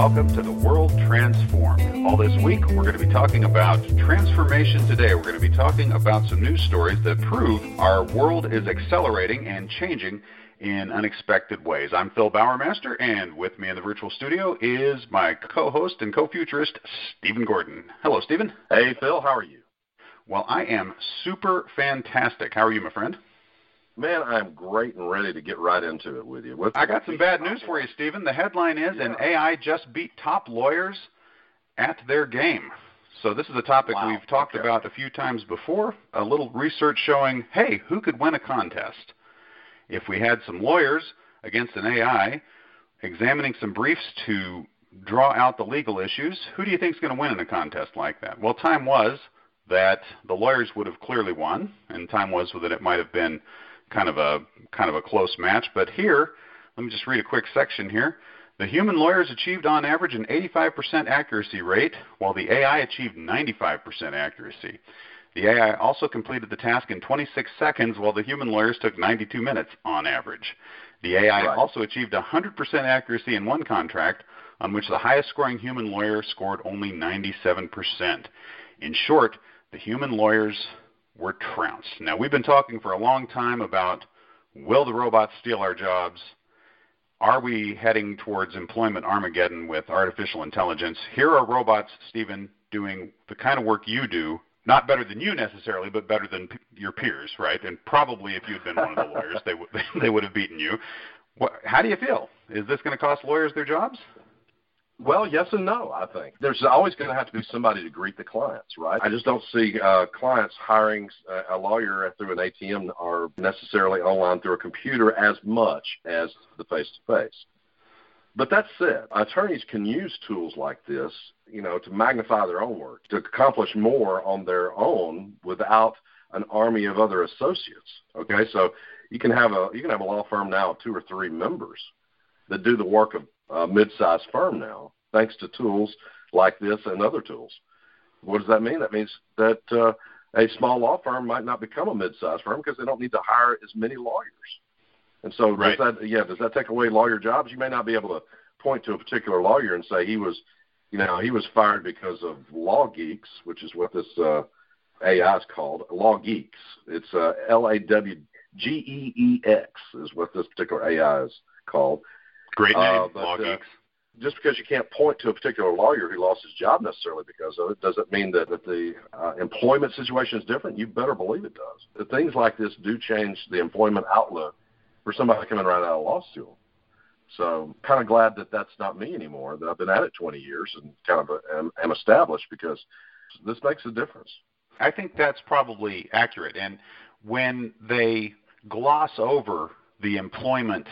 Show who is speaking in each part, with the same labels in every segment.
Speaker 1: welcome to the World Transformed. All this week, we're going to be talking about transformation today. We're going to be talking about some news stories that prove our world is accelerating and changing in unexpected ways. I'm Phil Bowermaster, and with me in the virtual studio is my co host and co futurist, Stephen Gordon. Hello, Stephen.
Speaker 2: Hey, Phil, how are you?
Speaker 1: Well, I am super fantastic. How are you, my friend?
Speaker 2: Man, I'm great and ready to get right into it with you. What's
Speaker 1: I got some bad news for you, Stephen. The headline is
Speaker 2: Yeah.
Speaker 1: An AI just beat top lawyers at their game. So, this is a topic
Speaker 2: Wow,
Speaker 1: we've talked
Speaker 2: okay.
Speaker 1: about a few times before. A little research showing hey, who could win a contest? If we had some lawyers against an AI examining some briefs to draw out the legal issues, who do you think is going to win in a contest like that? Well, time was that the lawyers would have clearly won, and time was that it might have been kind of a kind of a close match. But here, let me just read a quick section here. The human lawyers achieved on average an 85% accuracy rate, while the AI achieved 95% accuracy. The AI also completed the task in 26 seconds, while the human lawyers took 92 minutes on average. The AI
Speaker 2: Right.
Speaker 1: also achieved 100% accuracy in one contract, on which the highest scoring human lawyer scored only 97%. In short, the human lawyers were trounced. Now, we've been talking for a long time about will the robots steal our jobs? Are we heading towards employment Armageddon with artificial intelligence? Here are robots, Stephen, doing the kind of work you do, not better than you necessarily, but better than p- your peers, right? And probably if you had been one of the lawyers, they would they would have beaten you. What, how do you feel? Is this going to cost lawyers their jobs?
Speaker 2: Well, yes and no, I think. There's always going to have to be somebody to greet the clients, right? I just don't see uh, clients hiring uh, a lawyer through an ATM or necessarily online through a computer as much as the face-to-face. But that said, attorneys can use tools like this, you know, to magnify their own work, to accomplish more on their own without an army of other associates. Okay, so you can have a you can have a law firm now of two or three members that do the work of a mid-sized firm now, thanks to tools like this and other tools. What does that mean? That means that uh, a small law firm might not become a mid-sized firm because they don't need to hire as many lawyers. And so,
Speaker 1: Right.
Speaker 2: does that yeah, does that take away lawyer jobs? You may not be able to point to a particular lawyer and say he was, you know, he was fired because of LawGeex, which is what this uh, AI is called. LawGeex. It's uh, L A W G E E X is what this particular AI is called
Speaker 1: Great
Speaker 2: Uh,
Speaker 1: name,
Speaker 2: but,
Speaker 1: Law
Speaker 2: uh,
Speaker 1: Geeks.
Speaker 2: just because you can't point to a particular lawyer who lost his job necessarily because of it doesn't mean that, that the uh, employment situation is different. You better believe it does. The things like this do change the employment outlook for somebody coming right out of law school. So kind of glad that that's not me anymore. That I've been at it 20 years and kind of uh, am, am established because this makes a difference.
Speaker 1: I think that's probably accurate. And when they gloss over the employment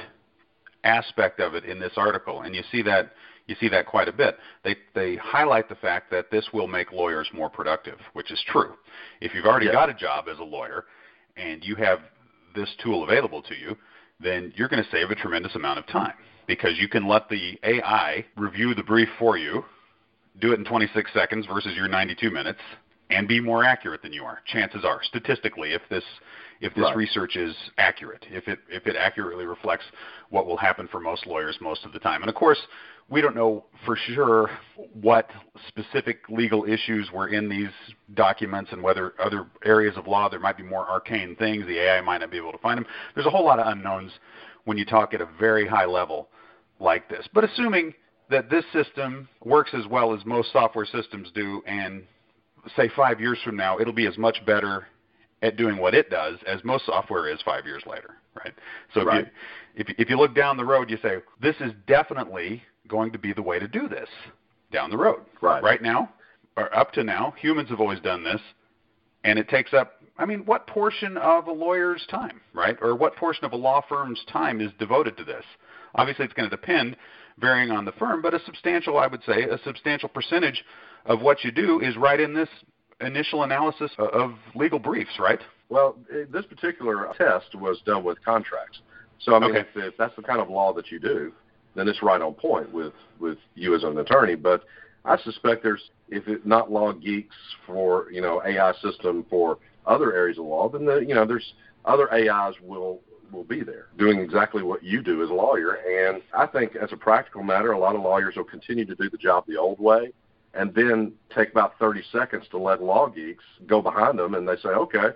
Speaker 1: aspect of it in this article, and you see that you see that quite a bit. They they highlight the fact that this will make lawyers more productive, which is true. If you've already
Speaker 2: Yeah.
Speaker 1: got a job as a lawyer and you have this tool available to you, then you're going to save a tremendous amount of time because you can let the AI review the brief for you, do it in 26 seconds versus your 92 minutes, and be more accurate than you are. Chances are, statistically, if this if this
Speaker 2: Right.
Speaker 1: research is accurate, if it if it accurately reflects what will happen for most lawyers most of the time. And of course, we don't know for sure what specific legal issues were in these documents and whether other areas of law there might be more arcane things the AI might not be able to find them. There's a whole lot of unknowns when you talk at a very high level like this. But assuming that this system works as well as most software systems do and say 5 years from now it'll be as much better at doing what it does as most software is 5 years later, right? So if you if if you look down the road you say this is definitely going to be the way to do this down the road.
Speaker 2: Right.
Speaker 1: Right now or up to now humans have always done this and it takes up I mean what portion of a lawyer's time, right? Or what portion of a law firm's time is devoted to this? Obviously it's going to depend varying on the firm, but a substantial I would say a substantial percentage of what you do is right in this initial analysis of legal briefs, right?
Speaker 2: Well, eh, this particular test was done with contracts. So I mean,
Speaker 1: Okay.
Speaker 2: if, if that's the kind of law that you do, then it's right on point with with you as an attorney. But I suspect there's if it's not LawGeex for you know AI system for other areas of law, then the, you know there's other AIs will will be there doing exactly what you do as a lawyer. And I think, as a practical matter, a lot of lawyers will continue to do the job the old way and then take about 30 seconds to let LawGeex go behind them and they say, okay,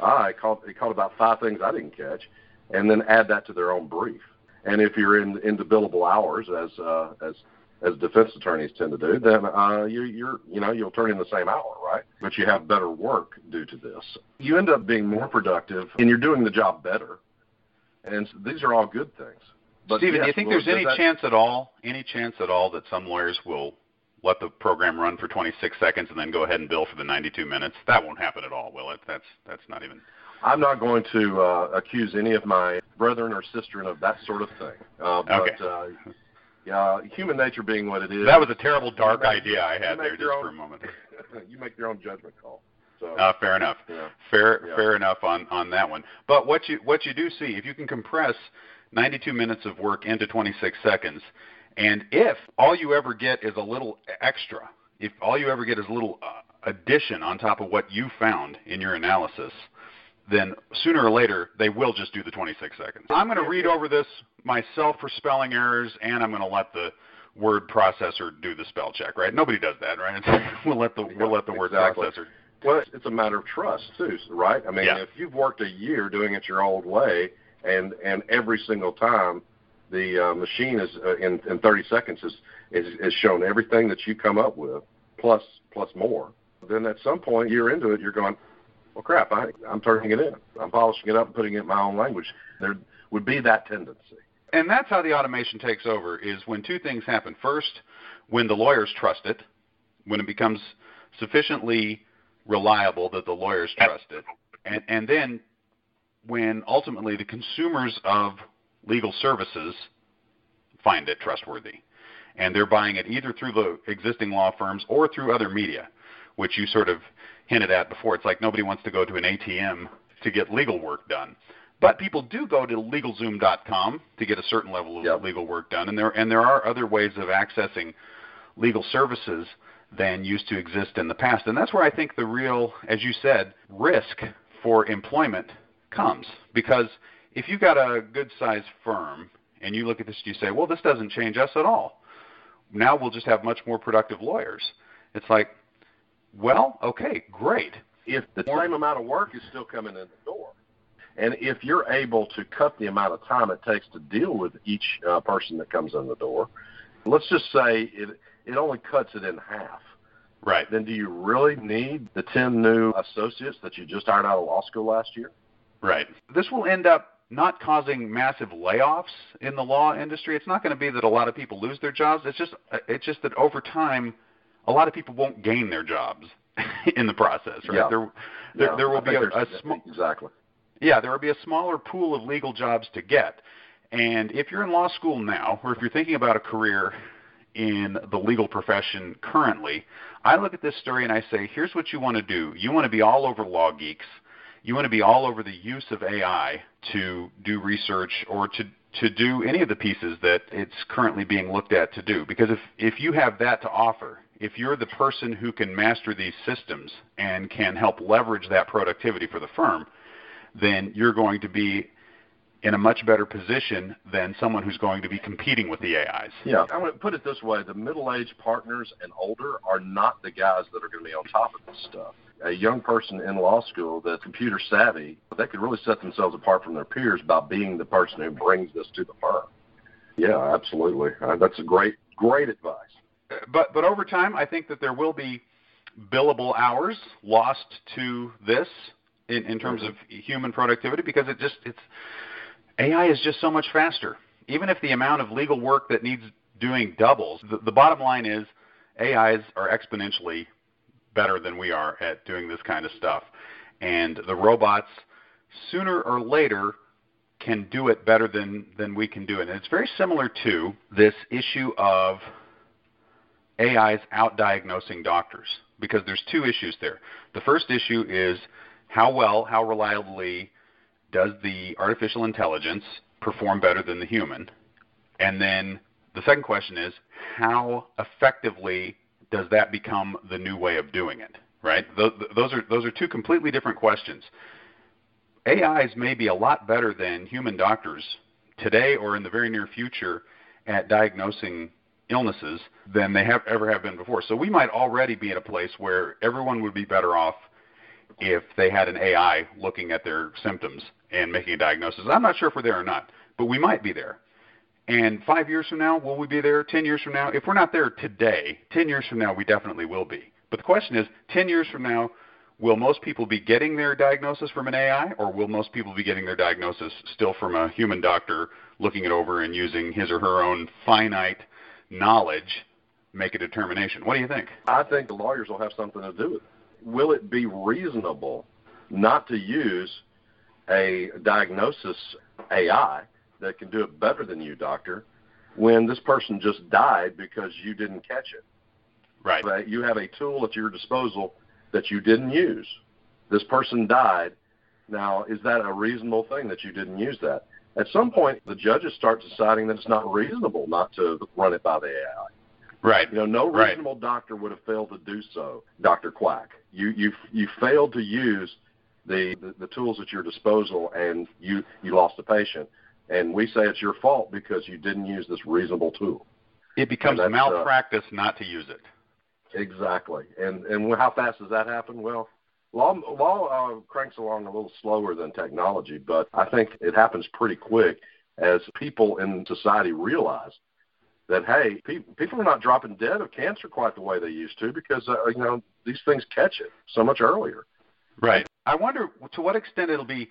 Speaker 2: I caught, he caught about five things I didn't catch, and then add that to their own brief. And if you're in into billable hours, as uh, as as defense attorneys tend to do, then uh, you, you're you know you'll turn in the same hour, right? But you have better work due to this. You end up being more productive, and you're doing the job better. And these are all good things.
Speaker 1: But Stephen, yes, do you think there's any that... chance at all, any chance at all that some lawyers will let the program run for 26 seconds and then go ahead and bill for the 92 minutes? That won't happen at all, will it? That's that's not even.
Speaker 2: I'm not going to uh, accuse any of my brethren or sistren of that sort of thing. Uh, but,
Speaker 1: okay.
Speaker 2: Uh, yeah, human nature being what it is.
Speaker 1: That was a terrible dark make, idea I had there just own, for a moment.
Speaker 2: you make your own judgment call. So,
Speaker 1: uh, fair enough. Yeah. Fair yeah. fair enough on on that one. But what you what you do see, if you can compress 92 minutes of work into 26 seconds, and if all you ever get is a little extra, if all you ever get is a little uh, addition on top of what you found in your analysis, then sooner or later they will just do the 26 seconds. I'm going to read over this myself for spelling errors, and I'm going to let the word processor do the spell check. Right? Nobody does that, right? we'll let the we'll let the word
Speaker 2: exactly.
Speaker 1: processor.
Speaker 2: Well, it's a matter of trust too, right? I mean,
Speaker 1: yeah.
Speaker 2: if you've worked a year doing it your old way, and and every single time the uh, machine is uh, in in 30 seconds is, is is shown everything that you come up with plus plus more, then at some point you're into it, you're going, well, crap, I, I'm turning it in. I'm polishing it up and putting it in my own language. There would be that tendency.
Speaker 1: And that's how the automation takes over is when two things happen. First, when the lawyers trust it, when it becomes sufficiently reliable that the lawyers trust it, and, and then when ultimately the consumers of legal services find it trustworthy. And they're buying it either through the existing law firms or through other media, which you sort of hinted at before. It's like nobody wants to go to an ATM to get legal work done. But people do go to LegalZoom.com to get a certain level of
Speaker 2: yep.
Speaker 1: legal work done, and there and there are other ways of accessing legal services than used to exist in the past. And that's where I think the real, as you said, risk for employment comes. Because if you've got a good sized firm and you look at this and you say, well, this doesn't change us at all. Now we'll just have much more productive lawyers. It's like, well, okay, great.
Speaker 2: If the same amount of work is still coming in the door, and if you're able to cut the amount of time it takes to deal with each uh, person that comes in the door, let's just say it it only cuts it in half.
Speaker 1: Right.
Speaker 2: Then do you really need the 10 new associates that you just hired out of law school last year?
Speaker 1: Right. This will end up not causing massive layoffs in the law industry. It's not going to be that a lot of people lose their jobs. It's just it's just that over time a lot of people won't gain their jobs in the process, right?
Speaker 2: Yeah.
Speaker 1: There, there,
Speaker 2: yeah.
Speaker 1: there will be a, a
Speaker 2: small exactly.
Speaker 1: Yeah, there will be a smaller pool of legal jobs to get. And if you're in law school now, or if you're thinking about a career in the legal profession currently, I look at this story and I say, here's what you want to do. You want to be all over LawGeex. You want to be all over the use of AI to do research or to to do any of the pieces that it's currently being looked at to do. Because if, if you have that to offer, if you're the person who can master these systems and can help leverage that productivity for the firm, then you're going to be in a much better position than someone who's going to be competing with the AIs.
Speaker 2: Yeah, I'm going to put it this way: the middle-aged partners and older are not the guys that are going to be on top of this stuff. A young person in law school that's computer savvy, they could really set themselves apart from their peers by being the person who brings this to the firm. Yeah, absolutely. Uh, that's a great, great advice
Speaker 1: but but over time, I think that there will be billable hours lost to this in, in terms of human productivity because it just it's AI is just so much faster. Even if the amount of legal work that needs doing doubles, the, the bottom line is AIs are exponentially better than we are at doing this kind of stuff. And the robots, sooner or later, can do it better than, than we can do it. And it's very similar to this issue of AIs outdiagnosing doctors because there's two issues there. The first issue is how well, how reliably does the artificial intelligence perform better than the human? And then the second question is how effectively does that become the new way of doing it? Right? Those are those are two completely different questions. AIs may be a lot better than human doctors today or in the very near future at diagnosing illnesses than they have ever have been before. So we might already be at a place where everyone would be better off if they had an AI looking at their symptoms and making a diagnosis. I'm not sure if we're there or not, but we might be there. And five years from now, will we be there? Ten years from now? If we're not there today, ten years from now, we definitely will be. But the question is, ten years from now, will most people be getting their diagnosis from an AI, or will most people be getting their diagnosis still from a human doctor looking it over and using his or her own finite knowledge make a determination? What do you think?
Speaker 2: I think the lawyers will have something to do with it. Will it be reasonable not to use a diagnosis AI that can do it better than you, doctor, when this person just died because you didn't catch it?
Speaker 1: Right.
Speaker 2: You have a tool at your disposal that you didn't use. This person died. Now, is that a reasonable thing that you didn't use that? At some point, the judges start deciding that it's not reasonable not to run it by the AI.
Speaker 1: Right.
Speaker 2: You know, no
Speaker 1: Right.
Speaker 2: reasonable doctor would have failed to do so, Doctor Quack. You you you failed to use the, the the tools at your disposal, and you you lost a patient. And we say it's your fault because you didn't use this reasonable tool.
Speaker 1: It becomes
Speaker 2: uh,
Speaker 1: malpractice not to use it.
Speaker 2: Exactly. And and how fast does that happen? Well, law law uh, cranks along a little slower than technology, but I think it happens pretty quick as people in society realize that hey, pe- people are not dropping dead of cancer quite the way they used to because uh, you know these things catch it so much earlier.
Speaker 1: Right. I wonder to what extent it'll be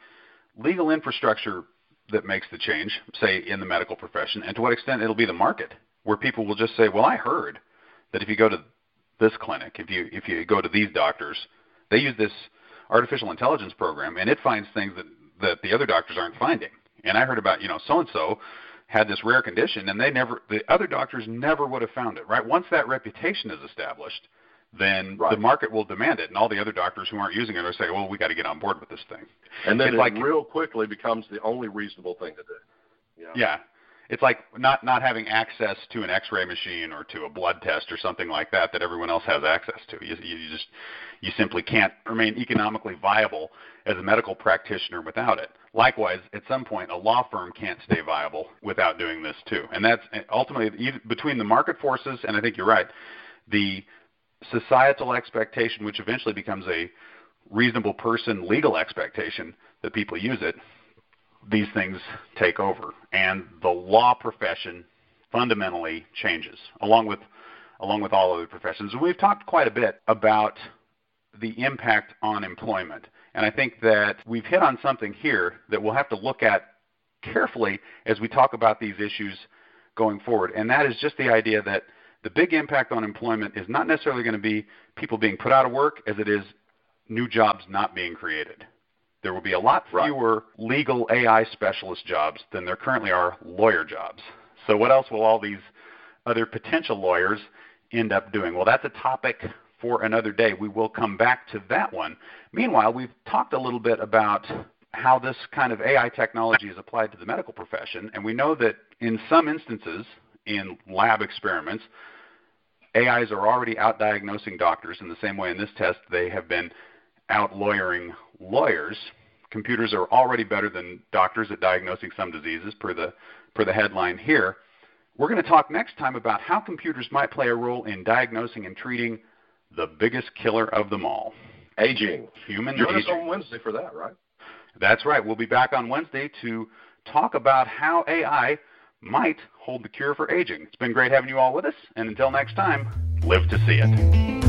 Speaker 1: legal infrastructure that makes the change, say in the medical profession, and to what extent it'll be the market, where people will just say, "Well, I heard that if you go to this clinic, if you if you go to these doctors, they use this artificial intelligence program, and it finds things that that the other doctors aren't finding." And I heard about you know so and so had this rare condition, and they never the other doctors never would have found it. Right. Once that reputation is established, then
Speaker 2: Right.
Speaker 1: the market will demand it, and all the other doctors who aren't using it are saying, "Well, we got to get on board with this thing."
Speaker 2: And then
Speaker 1: It's
Speaker 2: it
Speaker 1: like-
Speaker 2: real quickly becomes the only reasonable thing to do. Know?
Speaker 1: Yeah. It's like not not having access to an X-ray machine or to a blood test or something like that that everyone else has access to. You, you just you simply can't remain economically viable as a medical practitioner without it. Likewise, at some point, a law firm can't stay viable without doing this too. And that's ultimately between the market forces, and I think you're right, the societal expectation, which eventually becomes a reasonable person legal expectation that people use it, these things take over, and the law profession fundamentally changes, along with along with all other professions. And we've talked quite a bit about the impact on employment, and I think that we've hit on something here that we'll have to look at carefully as we talk about these issues going forward, and that is just the idea that the big impact on employment is not necessarily going to be people being put out of work as it is new jobs not being created. There will be a lot
Speaker 2: Right.
Speaker 1: fewer legal AI specialist jobs than there currently are lawyer jobs. So, what else will all these other potential lawyers end up doing? Well, that's a topic for another day. We will come back to that one. Meanwhile, we've talked a little bit about how this kind of AI technology is applied to the medical profession, and we know that in some instances, in lab experiments, AIs are already out diagnosing doctors in the same way in this test they have been out lawyering lawyers. Computers are already better than doctors at diagnosing some diseases, per the per the headline here. We're going to talk next time about how computers might play a role in diagnosing and treating the biggest killer of them all,
Speaker 2: Aging.
Speaker 1: human
Speaker 2: Join us on Wednesday for that, right?
Speaker 1: That's right. We'll be back on Wednesday to talk about how AI might hold the cure for aging. It's been great having you all with us, and until next time, live to see it.